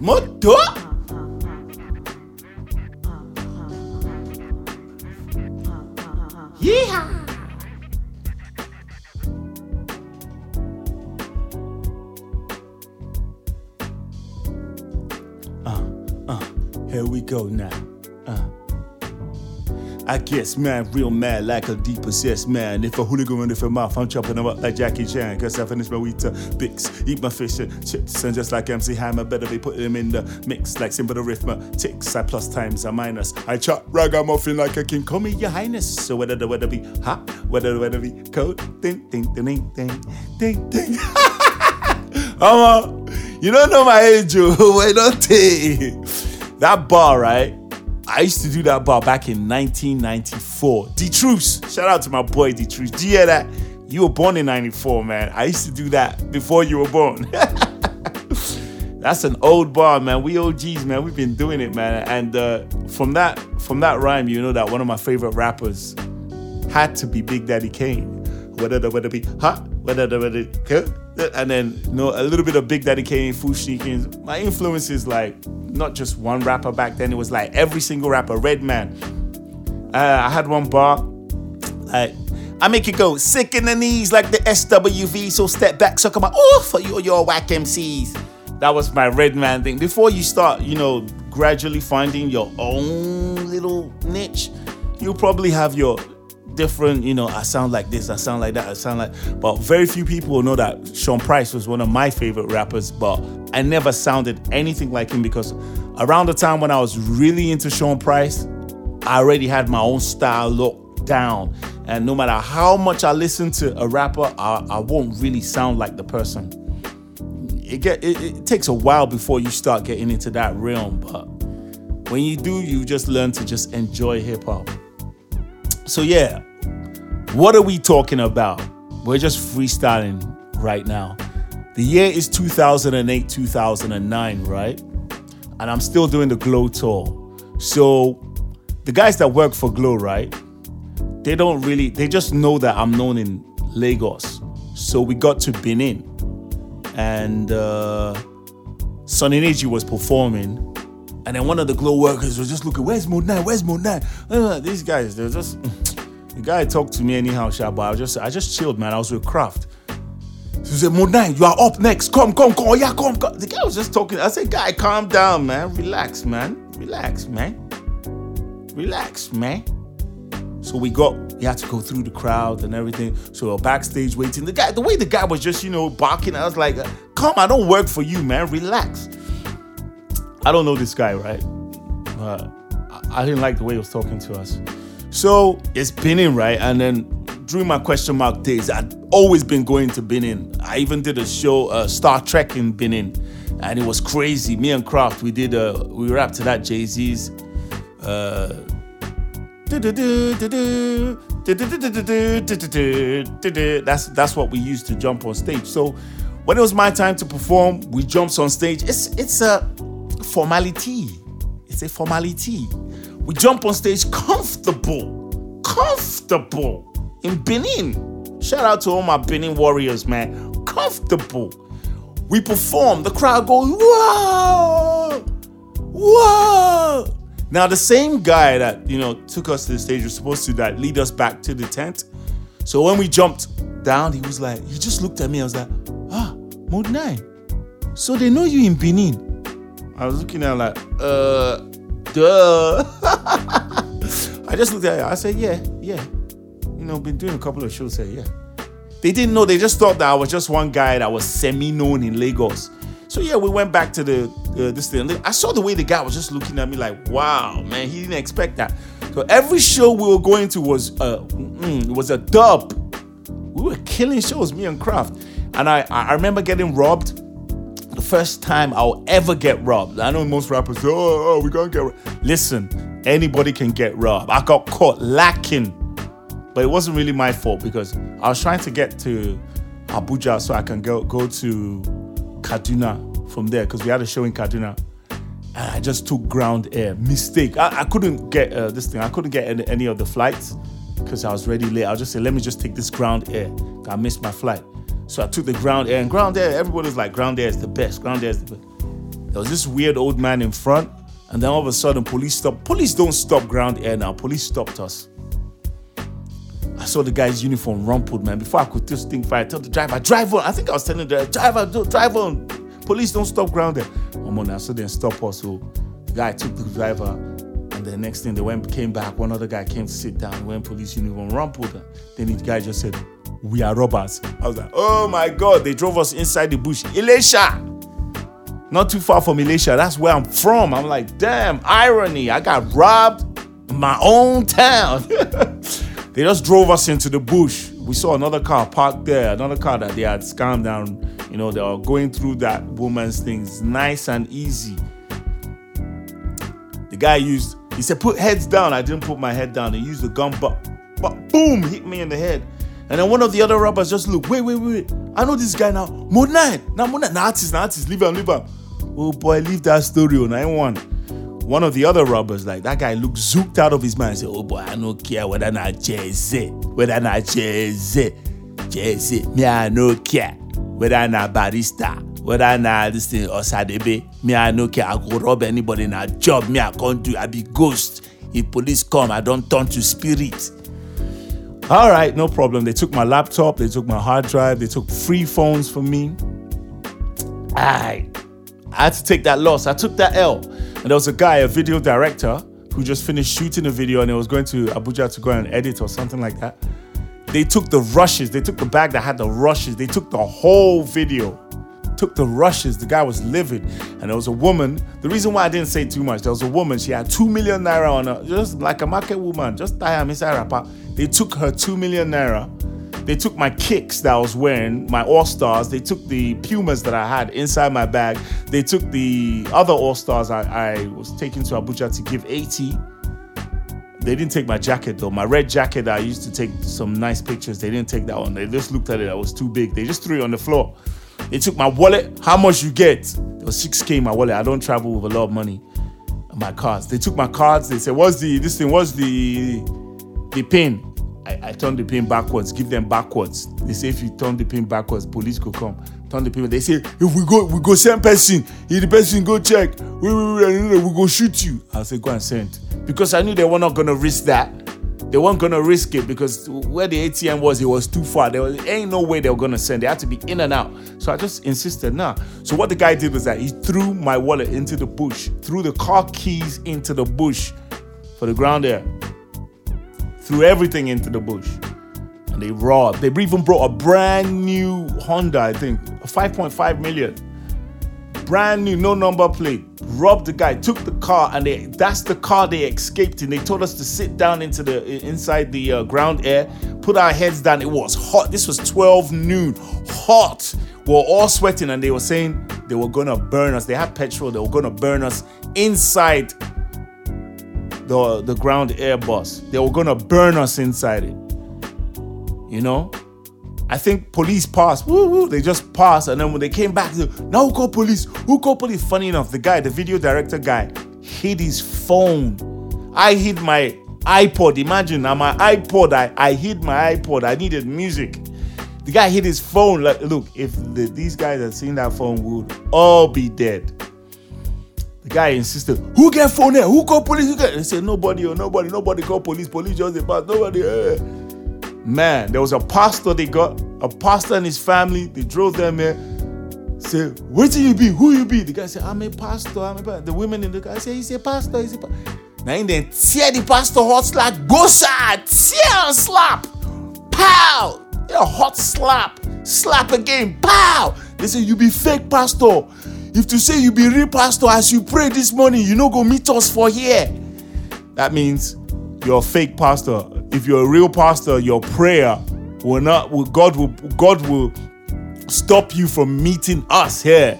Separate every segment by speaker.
Speaker 1: もっと I guess man, real mad like a deep possessed man. If a hooligan run if a mouth, I'm chopping them up like Jackie Chan. Cause I finish my Weetabix, eat my fish and chips. And just like MC Hammer, better be putting them in the mix. Like simple arithmetics, I plus times I minus. I chop ragamuffin like a king. Call me your highness. So whether the weather be hot, whether the weather be cold, ding, ding, ding, ding, ding, ding, ding. Um, you don't know my age, oh, wait, don't take that bar, right? I used to do that bar back in 1994. Detruce, shout out to my boy Detruce. Do you hear that? You were born in 94, man. I used to do that before you were born. That's an old bar, man. We OGs, man. We've been doing it, man. And uh, from that from that rhyme, you know that one of my favorite rappers had to be Big Daddy Kane. Whether the whether be hot, whether the whether and then you know a little bit of Big Daddy Kane, Fu-Schnickens. My influence is like not just one rapper back then. It was like every single rapper. Redman. Uh, I had one bar like. I make it go sick in the knees like the SWV. So step back, suck my oh for you your whack MCs. That was my Redman thing. Before you start, you know, gradually finding your own little niche, you'll probably have your different, you know, I sound like this, I sound like that, I sound like. But very few people know that Sean Price was one of my favorite rappers, but I never sounded anything like him because around the time when I was really into Sean Price, I already had my own style locked down. And no matter how much I listen to a rapper, I, I won't really sound like the person. It get it, it takes a while before you start getting into that realm, but when you do, you just learn to just enjoy hip hop. So yeah, what are we talking about? We're just freestyling right now. The year is 2008, 2009, right? And I'm still doing the Glow tour. So the guys that work for Glow, right? They don't really, they just know that I'm known in Lagos. So we got to Benin and uh, Sunny Neji was performing. And then one of the Glow workers was just looking, where's Mode 9? Where's Mode 9? Uh, these guys, they're just, the guy talked to me anyhow, Sha, but I just, I just chilled, man. I was with Kraft. He said, Mode 9, you are up next. Come, come, come. Oh, yeah, come, come. The guy was just talking. I said, guy, calm down, man. Relax, man. Relax, man. Relax, man. So we got, you had to go through the crowd and everything. So we're backstage waiting. The guy, the way the guy was just, you know, barking, I was like, come, I don't work for you, man. Relax. I don't know this guy, right? But I didn't like the way he was talking to us. So it's Benin, right? And then during my question mark days, I'd always been going to Benin. I even did a show, uh, Star Trek in Benin, and it was crazy. Me and Kraft, we did, uh, we rapped to that Jay Z's. Uh, that's that's what we used to jump on stage. So when it was my time to perform, we jumped on stage. It's it's a formality. It's a formality. We jump on stage comfortable, comfortable in Benin. Shout out to all my Benin warriors, man. Comfortable. We perform. The crowd goes whoa, whoa. Now the same guy that you know took us to the stage was supposed to that lead us back to the tent. So when we jumped down, he was like, he just looked at me. I was like, ah, mode nine. So they know you in Benin. I was looking at like, uh, duh. I just looked at him. I said, yeah, yeah. You know, been doing a couple of shows here, yeah. They didn't know. They just thought that I was just one guy that was semi-known in Lagos. So yeah, we went back to the uh, this thing. I saw the way the guy was just looking at me like, wow, man, he didn't expect that. So every show we were going to was mm, was a dub. We were killing shows, me and Kraft. And I I remember getting robbed. First time I'll ever get robbed. I know most rappers say, oh, oh we can't get robbed. Listen, anybody can get robbed. I got caught lacking. But it wasn't really my fault because I was trying to get to Abuja so I can go go to Kaduna from there because we had a show in Kaduna. And I just took ground air. Mistake. I, I couldn't get uh, this thing. I couldn't get any, any of the flights because I was ready late. I will just say, let me just take this ground air. I missed my flight. So I took the ground air. And ground air, everybody's like, ground air is the best. Ground air is the best. There was this weird old man in front, and then all of a sudden, police stopped. Police don't stop ground air now. Police stopped us. I saw the guy's uniform rumpled, man. Before I could just think fire, I told the driver, drive on. I think I was telling the driver, drive on. Police don't stop ground there. Oh man, so then stop us. So the guy took the driver, and the next thing they went came back. One other guy came to sit down, went police uniform, rumpled. Then the guy just said, We are robbers. I was like, Oh my god, they drove us inside the bush. Ilesha! Not too far from Ilesha. That's where I'm from. I'm like, damn, irony. I got robbed in my own town. They just drove us into the bush. We saw another car parked there, another car that they had scammed down. You know, they were going through that woman's things nice and easy. The guy used, he said, put heads down. I didn't put my head down. He used the gun, but, but boom, hit me in the head. And then one of the other robbers just looked, wait, wait, wait. I know this guy now. Mode 9. Now, Mode 9. Nah, artist, nah, artist. Leave him, leave him. Oh boy, leave that story on 9-1 one of the other robbers, like that guy looked zooked out of his mind said, Oh boy, I don't care whether not Jay-Z, whether not Jay-Z, Jay-Z, me I no care, whether not Barrister, whether not this thing or Sadebe, me I no care, I go rob anybody in a job, me I can't do, I be ghost. If police come, I don't turn to spirit. All right, no problem. They took my laptop, they took my hard drive, they took free phones from me. I, I had to take that loss. I took that L. And there was a guy, a video director, who just finished shooting a video and it was going to Abuja to go and edit or something like that. They took the rushes, they took the bag that had the rushes, they took the whole video, took the rushes. The guy was livid. And there was a woman. The reason why I didn't say too much, there was a woman, she had two million naira on her, just like a market woman, just inside rapper. They took her two million naira they took my kicks that I was wearing, my All Stars. They took the Pumas that I had inside my bag. They took the other All Stars I, I was taking to Abuja to give 80. They didn't take my jacket though. My red jacket that I used to take some nice pictures. They didn't take that one. They just looked at it. I was too big. They just threw it on the floor. They took my wallet. How much you get? It was 6k in my wallet. I don't travel with a lot of money. My cards. They took my cards. They said, "What's the this thing? What's the the pin?" I, I turn the pin backwards, give them backwards. They say if you turn the pin backwards, police could come. Turn the pin. They say if we go, we go send person. If the person go check, we, we, we, we go shoot you. I say go and send because I knew they were not gonna risk that. They weren't gonna risk it because where the ATM was, it was too far. There was, ain't no way they were gonna send. They had to be in and out. So I just insisted, nah. So what the guy did was that he threw my wallet into the bush, threw the car keys into the bush for the ground air threw everything into the bush. And they robbed. They even brought a brand new Honda, I think, 5.5 million. Brand new, no number plate. Robbed the guy, took the car, and they, that's the car they escaped in. They told us to sit down into the inside the uh, ground air, put our heads down. It was hot. This was 12 noon, hot. We we're all sweating, and they were saying they were gonna burn us. They had petrol. They were gonna burn us inside the the ground air bus. They were gonna burn us inside it. You know? I think police passed. Woo, woo, they just passed, and then when they came back, they, now who called police? Who called police? Funny enough, the guy, the video director guy, hid his phone. I hid my iPod. Imagine now my iPod. I, I hid my iPod. I needed music. The guy hid his phone. Like, look, if the, these guys had seen that phone, would all be dead. The guy insisted, Who get phone here? Who call police? Who get? They said, Nobody, or oh, nobody, nobody call police. Police just the pass. Nobody. Eh. Man, there was a pastor they got, a pastor and his family. They drove them here. Say, where do you be? Who you be? The guy said, I'm a pastor. I'm a pastor. The women in the car say, He's a pastor. He's a pastor. Now, in then tear the pastor hot slap, go side, tear and slap, pow, a hot slap, slap again, pow. They say, You be fake pastor. If to say you be real pastor as you pray this morning, you no go meet us for here. That means you're a fake pastor. If you're a real pastor, your prayer will not will God will God will stop you from meeting us here.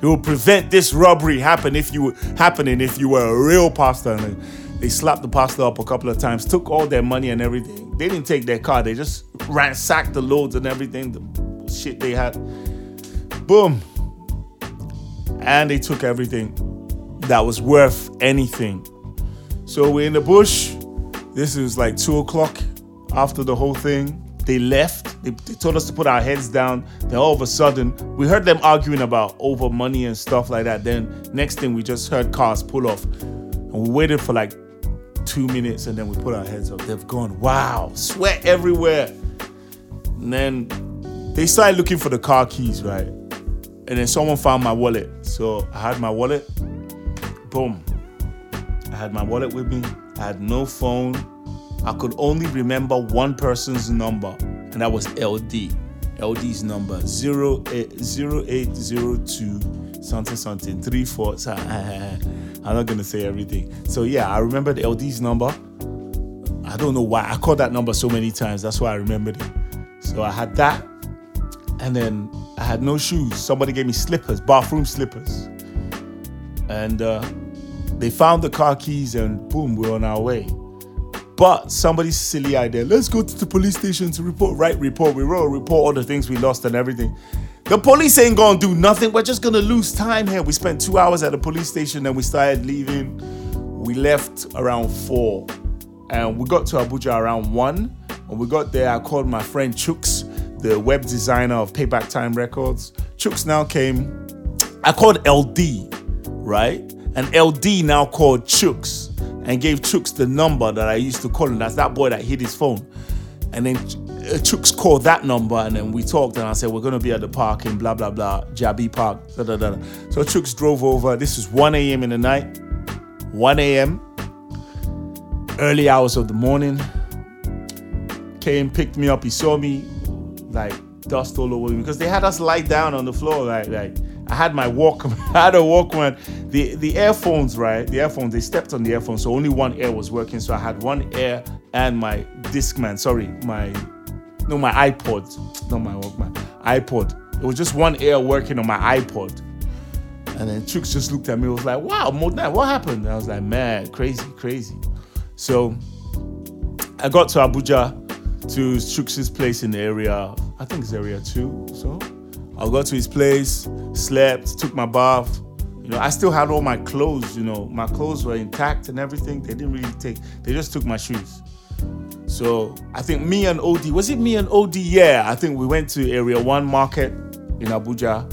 Speaker 1: He will prevent this robbery happen if you happening if you were a real pastor. And they slapped the pastor up a couple of times, took all their money and everything. They didn't take their car, they just ransacked the loads and everything, the shit they had. Boom and they took everything that was worth anything. So we're in the bush. This is like two o'clock after the whole thing. They left. They, they told us to put our heads down. Then all of a sudden, we heard them arguing about over money and stuff like that. Then next thing, we just heard cars pull off, and we waited for like two minutes, and then we put our heads up. They've gone. Wow, sweat everywhere. And then they started looking for the car keys, right? And then someone found my wallet. So I had my wallet. Boom. I had my wallet with me. I had no phone. I could only remember one person's number, and that was LD. LD's number 0802 something something 34. So, I'm not gonna say everything. So yeah, I remembered LD's number. I don't know why I called that number so many times. That's why I remembered it. So I had that, and then I had no shoes. Somebody gave me slippers, bathroom slippers, and uh, they found the car keys, and boom, we're on our way. But somebody's silly idea. Let's go to the police station to report. Right, report. We wrote a report, all the things we lost and everything. The police ain't gonna do nothing. We're just gonna lose time here. We spent two hours at the police station, and we started leaving. We left around four, and we got to Abuja around one. When we got there, I called my friend Chooks, the web designer of Payback Time Records. Chooks now came. I called LD, right? And LD now called Chooks and gave Chooks the number that I used to call him. That's that boy that hid his phone. And then uh, Chooks called that number, and then we talked, and I said, We're gonna be at the park in blah blah blah, Jabi Park. Da, da, da. So Chooks drove over. This is 1 a.m. in the night. 1 a.m. Early hours of the morning. Came, picked me up, he saw me, like dust all over me because they had us lie down on the floor, like like I had my Walkman. I had a Walkman. The the earphones, right? The earphones. They stepped on the earphones, so only one ear was working. So I had one ear and my Discman. Sorry, my no, my iPod. Not my Walkman. iPod. It was just one ear working on my iPod. And then Chooks just looked at me. Was like, "Wow, Mode 9, what happened?" And I was like, "Man, crazy, crazy." So I got to Abuja to Chooks's place in the area. I think it's area two. So I got to his place, slept, took my bath. You know, I still had all my clothes, you know, my clothes were intact and everything. They didn't really take, they just took my shoes. So I think me and OD, was it me and OD? Yeah, I think we went to Area 1 Market in Abuja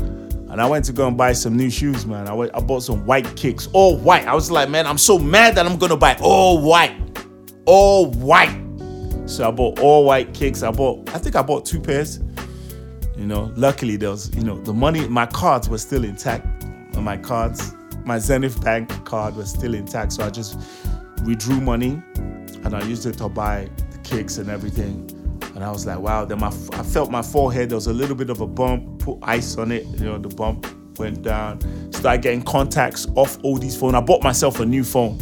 Speaker 1: and I went to go and buy some new shoes, man. I, went, I bought some white kicks, all white. I was like, man, I'm so mad that I'm gonna buy all white, all white. So I bought all white kicks. I bought, I think I bought two pairs. You know, luckily there was, you know, the money, my cards were still intact. My cards, my Zenith Bank card was still intact. So I just withdrew money and I used it to buy the kicks and everything. And I was like, wow. Then my, I felt my forehead, there was a little bit of a bump, put ice on it. You know, the bump went down. Started getting contacts off OD's phone. I bought myself a new phone.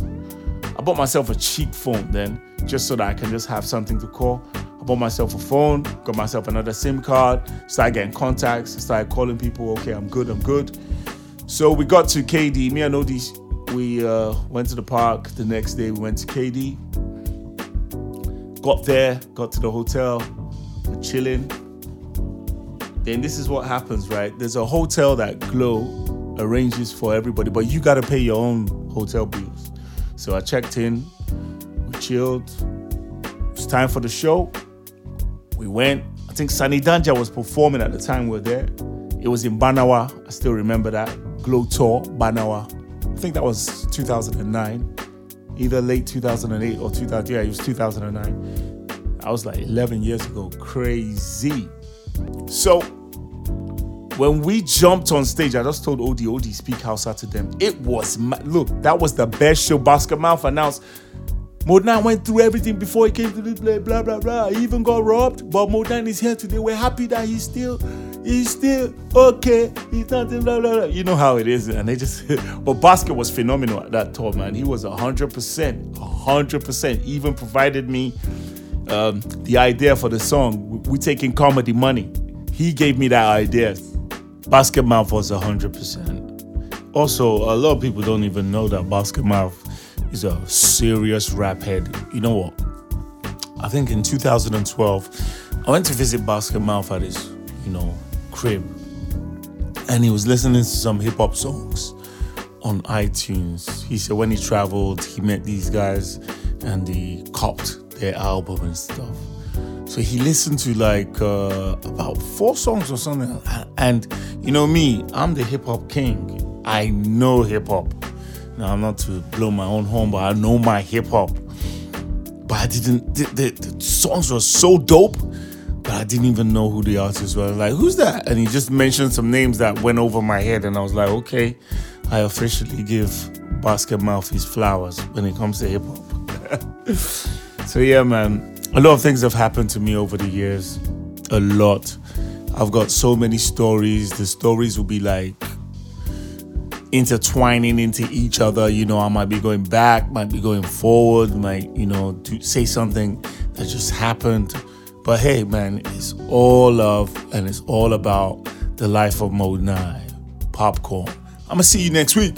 Speaker 1: I bought myself a cheap phone then, just so that I can just have something to call bought myself a phone, got myself another SIM card, started getting contacts, started calling people. Okay, I'm good, I'm good. So we got to KD. Me and OD, we uh, went to the park. The next day, we went to KD. Got there, got to the hotel, we're chilling. Then this is what happens, right? There's a hotel that Glow arranges for everybody, but you gotta pay your own hotel bills. So I checked in, we chilled. It's time for the show. We went. I think Sunny Danja was performing at the time we were there. It was in Barnawa. I still remember that. Glow Tour, Barnawa. I think that was 2009. Either late 2008 or 2000. Yeah, it was 2009. I was like 11 years ago. Crazy. So when we jumped on stage, I just told OD, OD, speak Hausa to them. It was, look, that was the best show. Basket Mouth announced Mode 9 went through everything before he came to this place, blah blah blah. He even got robbed, but Mode 9 is here today. We're happy that he's still, he's still okay. He's nothing, blah blah blah. You know how it is, and they just. but Basket was phenomenal at that tour, man. He was hundred percent, hundred percent. Even provided me um, the idea for the song. We taking comedy money. He gave me that idea. Basket Mouth was hundred percent. Also, a lot of people don't even know that Basket Mouth He's a serious rap head. You know what? I think in 2012, I went to visit Basket Mouth at his, you know, crib. And he was listening to some hip hop songs on iTunes. He said when he traveled, he met these guys and he copped their album and stuff. So So he listened to like uh, about four songs or something. And you know me, I'm the hip hop king. I know hip hop. Now I'm not to blow my own horn, but I know my hip hop. But I didn't. The, the, the songs were so dope, but I didn't even know who the artists were. Like, who's that? And he just mentioned some names that went over my head, and I was like, okay, I officially give Basket Mouth his flowers when it comes to hip hop. so yeah, man, a lot of things have happened to me over the years. A lot. I've got so many stories. The stories will be like intertwining into each other. You know, I might be going back, might be going forward, might, you know, to say something that just happened. But hey, man, it's all love and it's all about the life of Mode 9. Popcorn. I'm going to see you next week.